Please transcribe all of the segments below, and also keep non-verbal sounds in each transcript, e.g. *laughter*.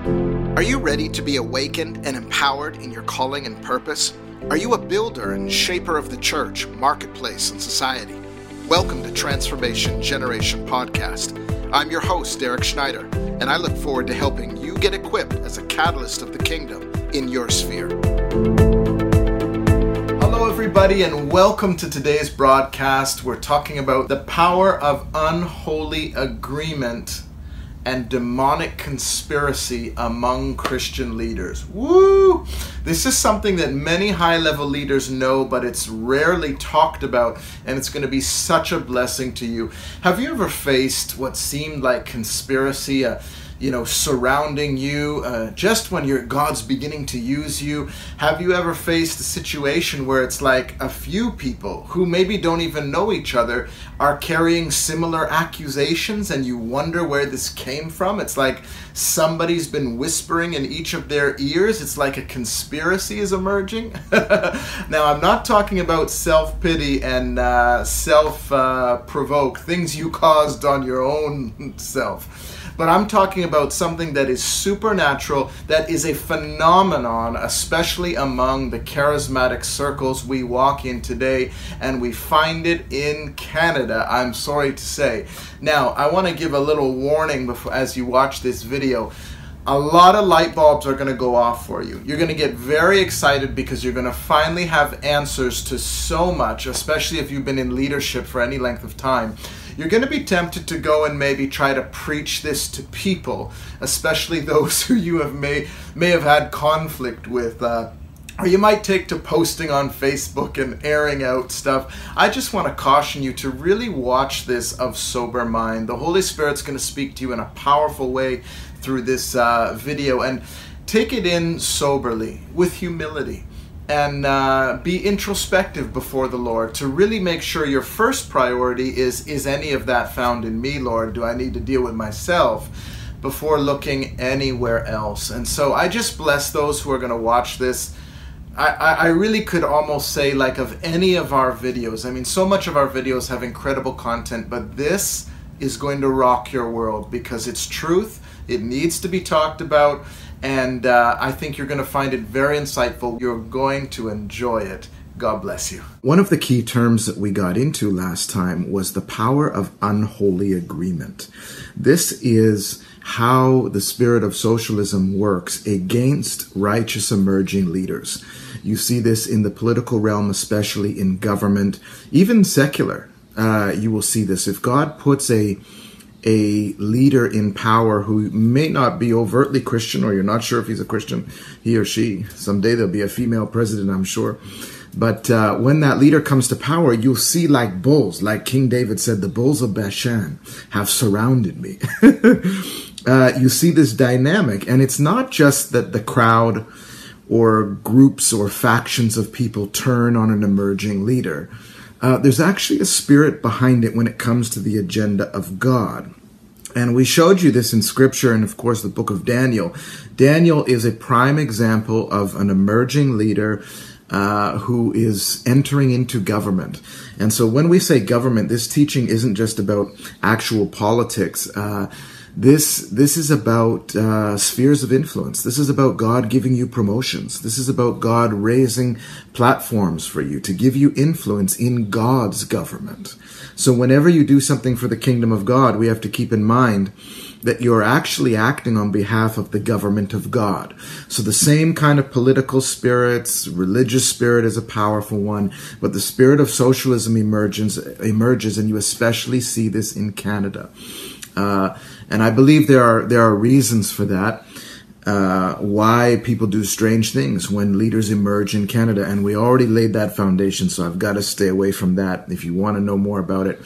Are you ready to be awakened and empowered in your calling and purpose? Are you a builder and shaper of the church, marketplace, and society? Welcome to Transformation Generation Podcast. I'm your host, Derek Schneider, and I look forward to helping you get equipped as a catalyst of the kingdom in your sphere. Hello, everybody, and welcome to today's broadcast. We're talking about the power of unholy agreement and demonic conspiracy among Christian leaders. Woo! This is something that many high level leaders know, but it's rarely talked about, and it's going to be such a blessing to you. Have you ever faced what seemed like conspiracy? Uh, you know, surrounding you, uh, just when your God's beginning to use you? Have you ever faced a situation where it's like a few people who maybe don't even know each other are carrying similar accusations and you wonder where this came from? It's like somebody's been whispering in each of their ears. It's like a conspiracy is emerging. *laughs* now, I'm not talking about self pity and uh, self uh, provoke, things you caused on your own *laughs* self but I'm talking about something that is supernatural, that is a phenomenon, especially among the charismatic circles we walk in today, and we find it in Canada, I'm sorry to say. Now, I want to give a little warning before, as you watch this video a lot of light bulbs are going to go off for you. You're going to get very excited because you're going to finally have answers to so much, especially if you've been in leadership for any length of time you're going to be tempted to go and maybe try to preach this to people, especially *laughs* those who you have may may have had conflict with. Uh, or you might take to posting on Facebook and airing out stuff. I just want to caution you to really watch this of sober mind. The Holy Spirit's going to speak to you in a powerful way through this uh, video and take it in soberly with humility and uh, be introspective before the Lord to really make sure your first priority is is any of that found in me, Lord? Do I need to deal with myself before looking anywhere else? And so I just bless those who are going to watch this. I, I really could almost say, like, of any of our videos. I mean, so much of our videos have incredible content, but this is going to rock your world because it's truth. It needs to be talked about and uh, I think you're going to find it very insightful. You're going to enjoy it. God bless you. One of the key terms that we got into last time was the power of unholy agreement. This is how the spirit of socialism works against righteous emerging leaders. You see this in the political realm, especially in government, even secular. Uh, you will see this. If God puts a a leader in power who may not be overtly Christian, or you're not sure if he's a Christian, he or she. Someday there'll be a female president, I'm sure. But uh, when that leader comes to power, you'll see like bulls, like King David said, the bulls of Bashan have surrounded me. *laughs* uh, you see this dynamic, and it's not just that the crowd or groups or factions of people turn on an emerging leader uh, there's actually a spirit behind it when it comes to the agenda of God. And we showed you this in scripture and, of course, the book of Daniel. Daniel is a prime example of an emerging leader uh, who is entering into government. And so when we say government, this teaching isn't just about actual politics. Uh, this this is about uh, spheres of influence. This is about God giving you promotions. This is about God raising platforms for you to give you influence in God's government. So whenever you do something for the kingdom of God, we have to keep in mind that you're actually acting on behalf of the government of God. So the same kind of political spirits, religious spirit is a powerful one, but the spirit of socialism emerges, emerges and you especially see this in Canada. Uh, and I believe there are there are reasons for that. Uh, why people do strange things when leaders emerge in Canada, and we already laid that foundation. So I've got to stay away from that. If you want to know more about it,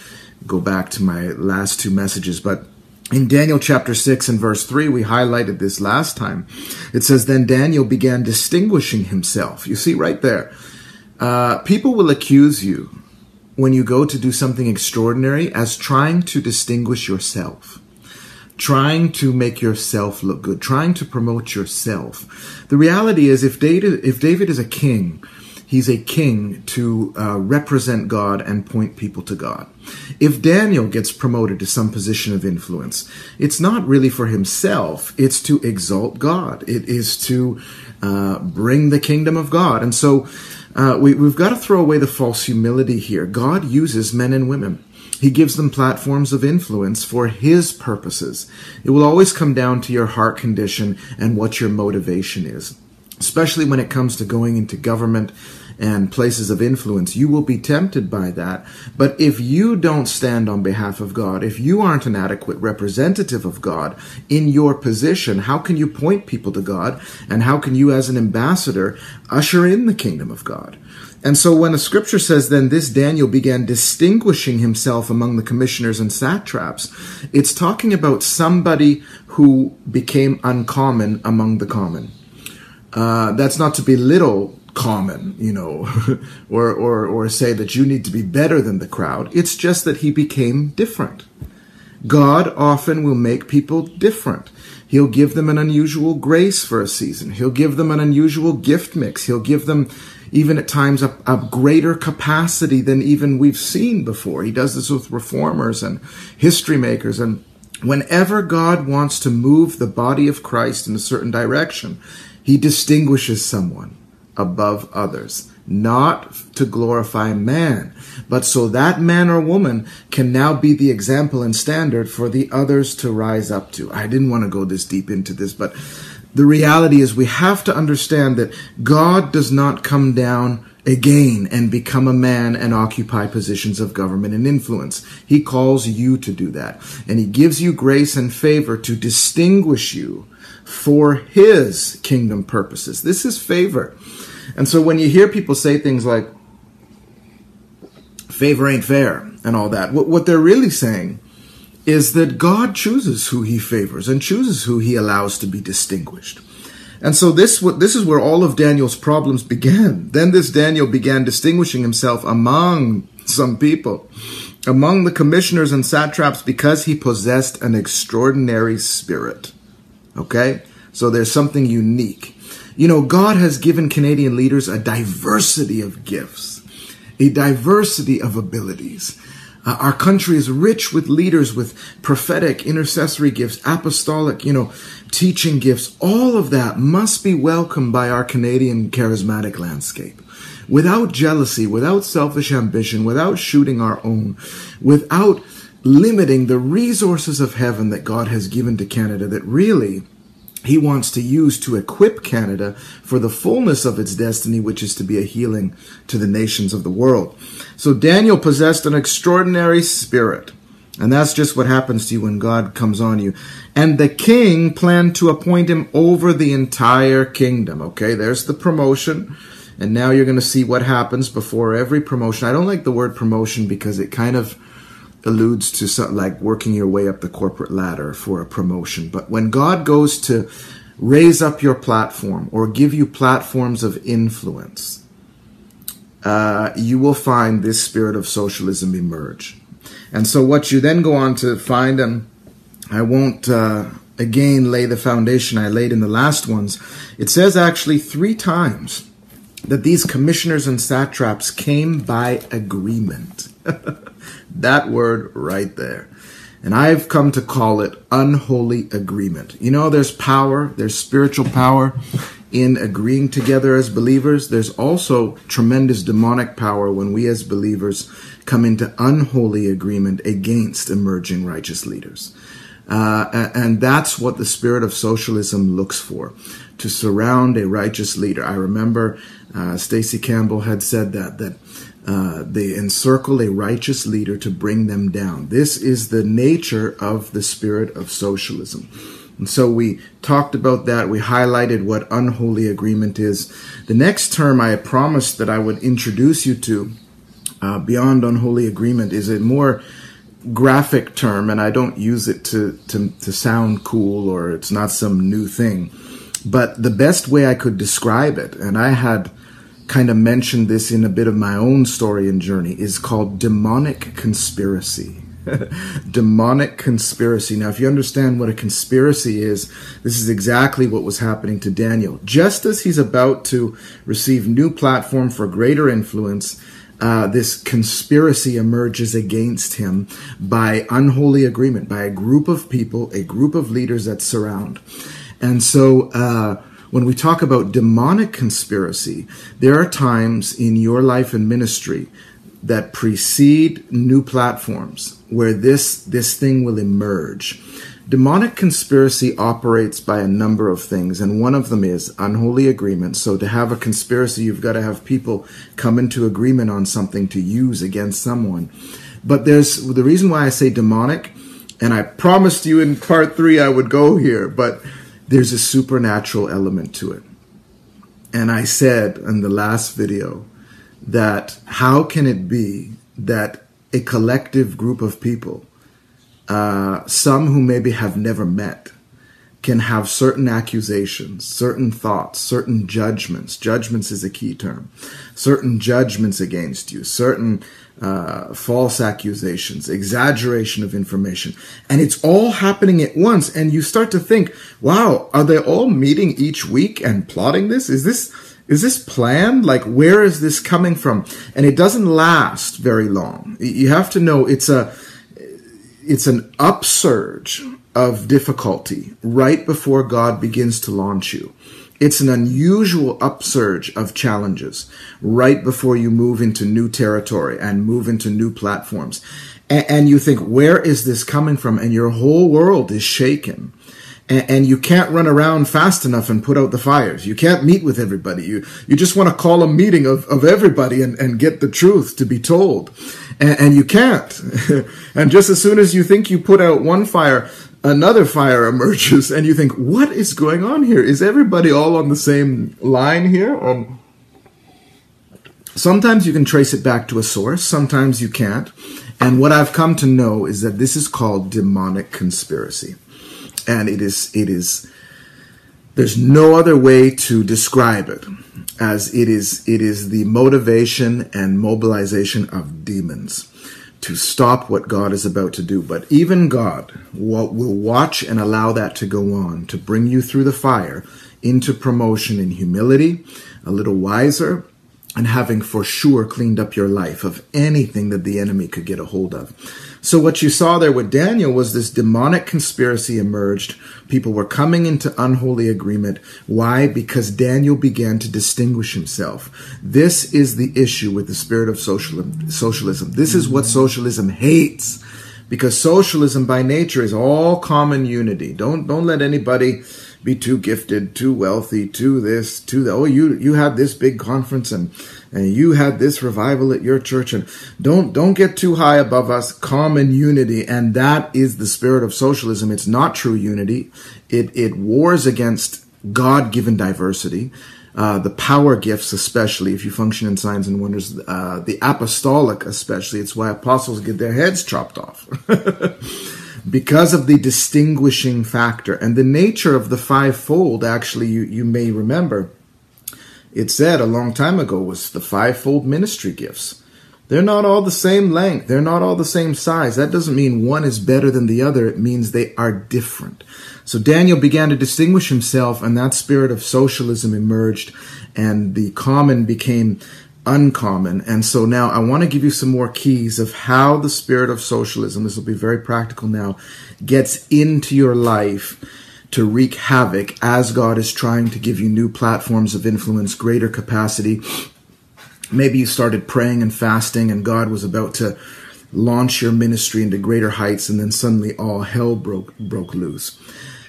go back to my last two messages. But in Daniel chapter 6 and verse 3, we highlighted this last time. It says, Then Daniel began distinguishing himself. You see right there. Uh, people will accuse you when you go to do something extraordinary as trying to distinguish yourself trying to make yourself look good, trying to promote yourself. The reality is, if David, if David is a king, He's a king to uh, represent God and point people to God. If Daniel gets promoted to some position of influence, it's not really for himself, it's to exalt God. It is to uh, bring the kingdom of God. And so uh, we, we've got to throw away the false humility here. God uses men and women. He gives them platforms of influence for His purposes. It will always come down to your heart condition and what your motivation is, especially when it comes to going into government and places of influence. You will be tempted by that. But if you don't stand on behalf of God, if you aren't an adequate representative of God in your position, how can you point people to God? And how can you, as an ambassador, usher in the kingdom of God? And so when the scripture says, then this Daniel began distinguishing himself among the commissioners and satraps, it's talking about somebody who became uncommon among the common. Uh, that's not to belittle common, you know, *laughs* or, or, or say that you need to be better than the crowd. It's just that he became different. God often will make people different. He'll give them an unusual grace for a season. He'll give them an unusual gift mix. He'll give them even at times a, a, greater capacity than even we've seen before. He does this with reformers and history makers. And whenever God wants to move the body of Christ in a certain direction, he distinguishes someone above others, not to glorify man, but so that man or woman can now be the example and standard for the others to rise up to. I didn't want to go this deep into this, but the reality is we have to understand that God does not come down again and become a man and occupy positions of government and influence. He calls you to do that. And he gives you grace and favor to distinguish you for his kingdom purposes. This is favor. And so when you hear people say things like, favor ain't fair and all that, what, what they're really saying is that God chooses who he favors and chooses who he allows to be distinguished. And so this this is where all of Daniel's problems began. Then this Daniel began distinguishing himself among some people, among the commissioners and satraps because he possessed an extraordinary spirit. Okay? So there's something unique. You know, God has given Canadian leaders a diversity of gifts, a diversity of abilities. Uh, our country is rich with leaders with prophetic, intercessory gifts, apostolic, you know, teaching gifts. All of that must be welcomed by our Canadian charismatic landscape. Without jealousy, without selfish ambition, without shooting our own, without limiting the resources of heaven that God has given to Canada that really he wants to use to equip Canada for the fullness of its destiny, which is to be a healing to the nations of the world. So Daniel possessed an extraordinary spirit. And that's just what happens to you when God comes on you. And the king planned to appoint him over the entire kingdom. Okay, there's the promotion. And now you're going to see what happens before every promotion. I don't like the word promotion because it kind of alludes to something like working your way up the corporate ladder for a promotion. But when God goes to raise up your platform or give you platforms of influence, uh, you will find this spirit of socialism emerge. And so, what you then go on to find, and I won't uh, again lay the foundation I laid in the last ones, it says actually three times that these commissioners and satraps came by agreement. *laughs* That word right there. And I've come to call it unholy agreement. You know, there's power, there's spiritual power in agreeing together as believers. There's also tremendous demonic power when we as believers come into unholy agreement against emerging righteous leaders. Uh, and that's what the spirit of socialism looks for to surround a righteous leader. I remember uh, Stacey Campbell had said that, that uh, they encircle a righteous leader to bring them down. This is the nature of the spirit of socialism. And so we talked about that. We highlighted what unholy agreement is. The next term I promised that I would introduce you to uh, beyond unholy agreement is a more graphic term, and I don't use it to, to, to sound cool or it's not some new thing. But the best way I could describe it, and I had kind of mentioned this in a bit of my own story and journey, is called demonic conspiracy. *laughs* demonic conspiracy. Now, if you understand what a conspiracy is, this is exactly what was happening to Daniel. Just as he's about to receive new platform for greater influence, uh, this conspiracy emerges against him by unholy agreement, by a group of people, a group of leaders that surround. And so, uh, when we talk about demonic conspiracy, there are times in your life and ministry that precede new platforms where this this thing will emerge. Demonic conspiracy operates by a number of things, and one of them is unholy agreement. So, to have a conspiracy, you've got to have people come into agreement on something to use against someone. But there's the reason why I say demonic, and I promised you in part three I would go here, but there's a supernatural element to it. And I said in the last video that how can it be that a collective group of people, uh, some who maybe have never met, can have certain accusations, certain thoughts, certain judgments. Judgments is a key term. Certain judgments against you, certain uh, false accusations, exaggeration of information. And it's all happening at once. And you start to think, wow, are they all meeting each week and plotting this? Is this, is this planned? Like, where is this coming from? And it doesn't last very long. You have to know it's a, it's an upsurge of difficulty right before God begins to launch you. It's an unusual upsurge of challenges right before you move into new territory and move into new platforms. And, you think, where is this coming from? And your whole world is shaken. And, and, you can't run around fast enough and put out the fires. You can't meet with everybody. You, you just want to call a meeting of, of everybody and, and get the truth to be told. And, and you can't. *laughs* and just as soon as you think you put out one fire, another fire *laughs* emerges and you think, what is going on here? Is everybody all on the same line here? Um, sometimes you can trace it back to a source, sometimes you can't. And what I've come to know is that this is called demonic conspiracy. And it is, it is, there's no other way to describe it as it is, it is the motivation and mobilization of demons to stop what God is about to do. But even God will, watch and allow that to go on to bring you through the fire into promotion in humility, a little wiser, and having for sure cleaned up your life of anything that the enemy could get a hold of. So what you saw there with Daniel was this demonic conspiracy emerged. People were coming into unholy agreement. Why? Because Daniel began to distinguish himself. This is the issue with the spirit of socialism. This is what socialism hates. Because socialism by nature is all common unity. Don't, don't let anybody be too gifted, too wealthy, too this, too that. Oh, you you had this big conference and and you had this revival at your church and don't don't get too high above us. Common unity, and that is the spirit of socialism. It's not true unity. It it wars against God given diversity. Uh, the power gifts, especially if you function in signs and wonders, uh, the apostolic, especially. It's why apostles get their heads chopped off. *laughs* because of the distinguishing factor and the nature of the fivefold actually you, you may remember it said a long time ago was the fivefold ministry gifts. They're not all the same length. They're not all the same size. That doesn't mean one is better than the other. It means they are different. So daniel began to distinguish himself and that spirit of socialism emerged and the common became uncommon. And so now I want to give you some more keys of how the spirit of socialism, this will be very practical now, gets into your life to wreak havoc as God is trying to give you new platforms of influence, greater capacity. Maybe you started praying and fasting and God was about to launch your ministry into greater heights and then suddenly all hell broke broke loose.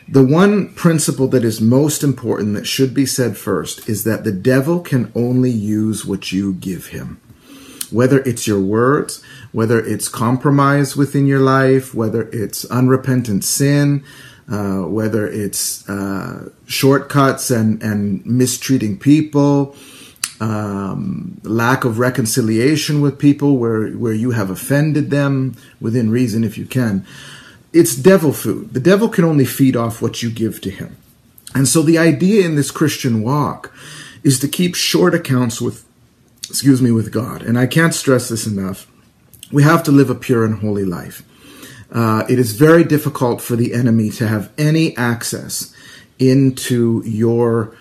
The one principle that is most important that should be said first is that the devil can only use what you give him. Whether it's your words, whether it's compromise within your life, whether it's unrepentant sin, uh, whether it's uh, shortcuts and, and mistreating people, um, lack of reconciliation with people where, where you have offended them within reason if you can it's devil food. The devil can only feed off what you give to him. And so the idea in this Christian walk is to keep short accounts with, excuse me, with God. And I can't stress this enough. We have to live a pure and holy life. Uh, it is very difficult for the enemy to have any access into your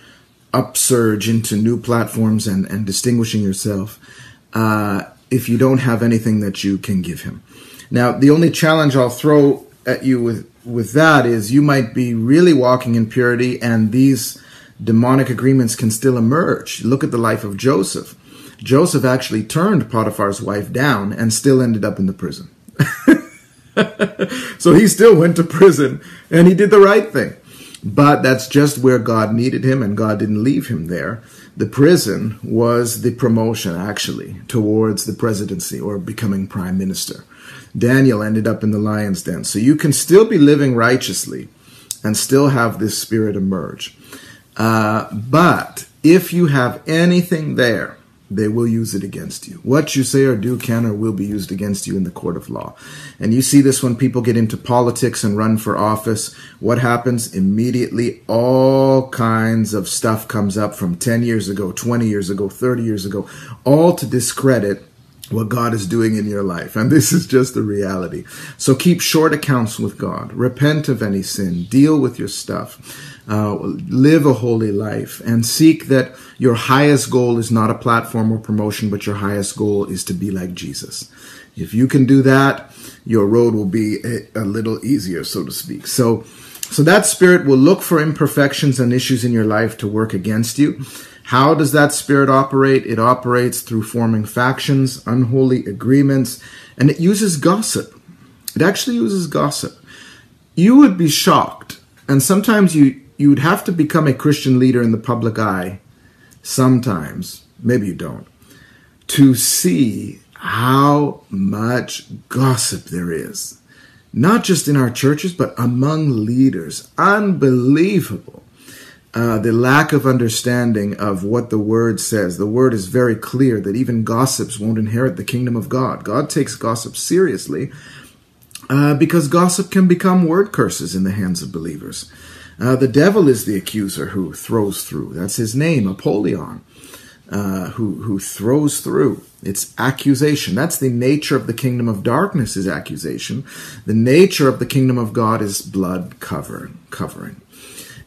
upsurge into new platforms and, and distinguishing yourself uh, if you don't have anything that you can give him. Now, the only challenge I'll throw at you with, with that is you might be really walking in purity and these demonic agreements can still emerge. Look at the life of Joseph. Joseph actually turned Potiphar's wife down and still ended up in the prison. *laughs* *laughs* so he still went to prison and he did the right thing. But that's just where God needed him, and God didn't leave him there. The prison was the promotion, actually, towards the presidency or becoming prime minister. Daniel ended up in the lion's den. So you can still be living righteously and still have this spirit emerge. Uh, but if you have anything there they will use it against you. What you say or do can or will be used against you in the court of law. And you see this when people get into politics and run for office. What happens? Immediately, all kinds of stuff comes up from 10 years ago, 20 years ago, 30 years ago, all to discredit what God is doing in your life. And this is just the reality. So keep short accounts with God. Repent of any sin. Deal with your stuff. Uh, live a holy life and seek that your highest goal is not a platform or promotion, but your highest goal is to be like Jesus. If you can do that, your road will be a, a little easier, so to speak. So, so that spirit will look for imperfections and issues in your life to work against you. How does that spirit operate? It operates through forming factions, unholy agreements, and it uses gossip. It actually uses gossip. You would be shocked, and sometimes you you would have to become a Christian leader in the public eye sometimes, maybe you don't, to see how much gossip there is. Not just in our churches, but among leaders. Unbelievable. Uh, the lack of understanding of what the word says. The word is very clear that even gossips won't inherit the kingdom of God. God takes gossip seriously uh, because gossip can become word curses in the hands of believers. Uh, the devil is the accuser who throws through. That's his name, Apollyon, uh, who who throws through. It's accusation. That's the nature of the kingdom of darkness is accusation. The nature of the kingdom of God is blood covering, covering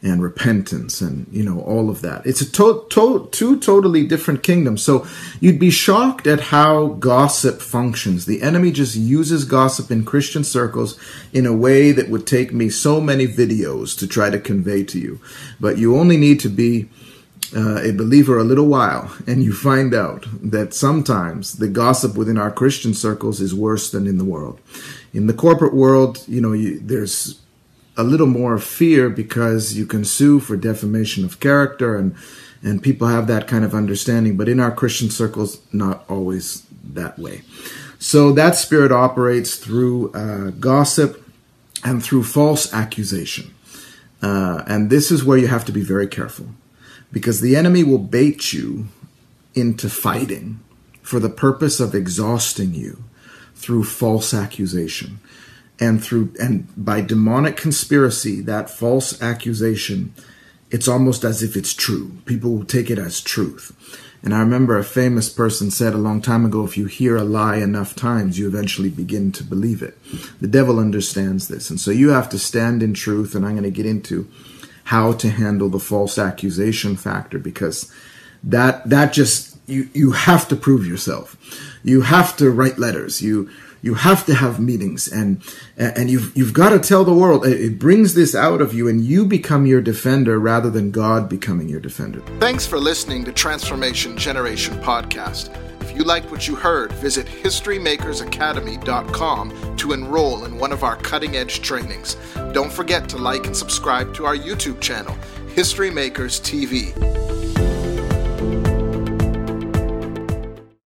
and repentance and you know all of that. It's a to- to- two totally different kingdoms. So you'd be shocked at how gossip functions. The enemy just uses gossip in christian circles in a way that would take me so many videos to try to convey to you. But you only need to be uh, a believer a little while and you find out that sometimes the gossip within our christian circles is worse than in the world. In the corporate world you know you, there's a little more fear because you can sue for defamation of character and and people have that kind of understanding but in our christian circles not always that way. So that spirit operates through uh, gossip and through false accusation. Uh, and this is where you have to be very careful because the enemy will bait you into fighting for the purpose of exhausting you through false accusation and through and by demonic conspiracy that false accusation it's almost as if it's true. People will take it as truth. And i remember a famous person said a long time ago if you hear a lie enough times you eventually begin to believe it. The devil understands this. And so you have to stand in truth and i'm going to get into how to handle the false accusation factor because that that just you you have to prove yourself you have to write letters you you have to have meetings and and you've you've got to tell the world it brings this out of you and you become your defender rather than God becoming your defender. Thanks for listening to Transformation Generation podcast. If you liked what you heard, visit historymakersacademy.com to enroll in one of our cutting edge trainings. Don't forget to like and subscribe to our YouTube channel, History Makers TV.